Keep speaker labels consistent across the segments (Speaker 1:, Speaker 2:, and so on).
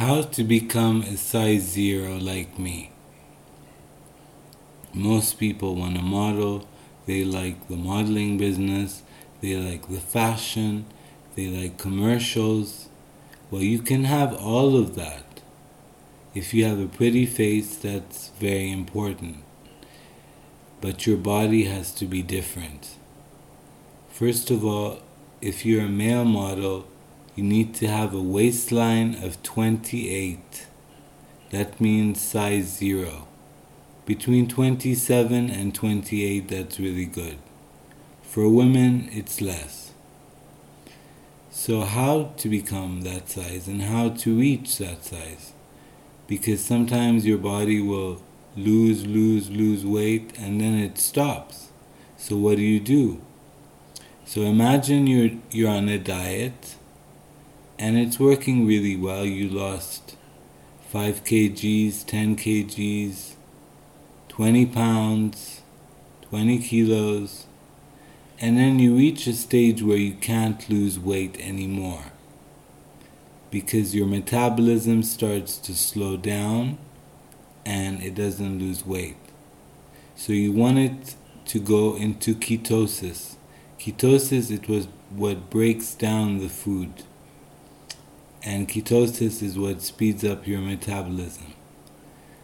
Speaker 1: How to become a size zero like me. Most people want to model, they like the modeling business, they like the fashion, they like commercials. Well, you can have all of that. If you have a pretty face, that's very important. But your body has to be different. First of all, if you're a male model, you need to have a waistline of 28. That means size 0. Between 27 and 28, that's really good. For women, it's less. So, how to become that size and how to reach that size? Because sometimes your body will lose, lose, lose weight and then it stops. So, what do you do? So, imagine you're, you're on a diet and it's working really well. You lost 5 kgs, 10 kgs, 20 pounds, 20 kilos, and then you reach a stage where you can't lose weight anymore because your metabolism starts to slow down and it doesn't lose weight. So you want it to go into ketosis. Ketosis it was what breaks down the food and ketosis is what speeds up your metabolism.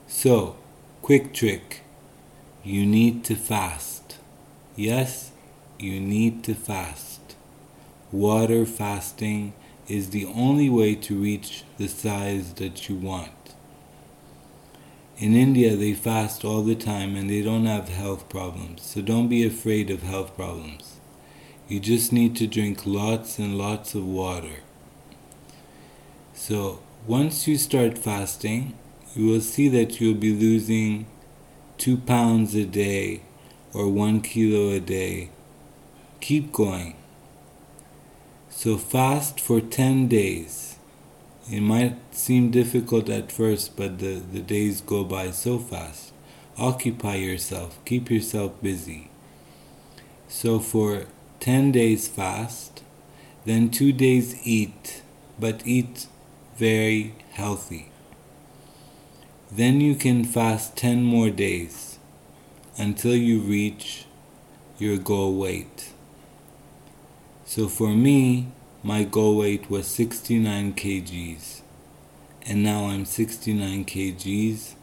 Speaker 1: So, quick trick you need to fast. Yes, you need to fast. Water fasting is the only way to reach the size that you want. In India, they fast all the time and they don't have health problems, so don't be afraid of health problems. You just need to drink lots and lots of water. So once you start fasting, you will see that you'll be losing two pounds a day or one kilo a day. Keep going. So fast for 10 days. It might seem difficult at first, but the, the days go by so fast. Occupy yourself, keep yourself busy. So for 10 days fast, then two days eat, but eat very healthy. Then you can fast 10 more days until you reach your goal weight. So for me, my goal weight was 69 kgs, and now I'm 69 kgs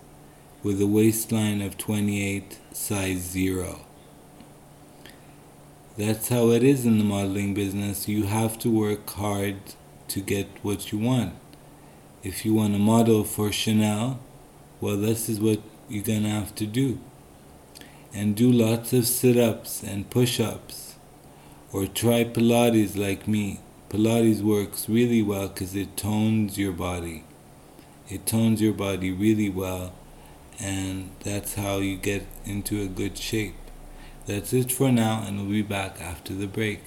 Speaker 1: with a waistline of 28, size 0. That's how it is in the modeling business. You have to work hard to get what you want if you want to model for Chanel, well, this is what you're going to have to do. And do lots of sit ups and push ups. Or try Pilates like me. Pilates works really well because it tones your body. It tones your body really well, and that's how you get into a good shape. That's it for now, and we'll be back after the break.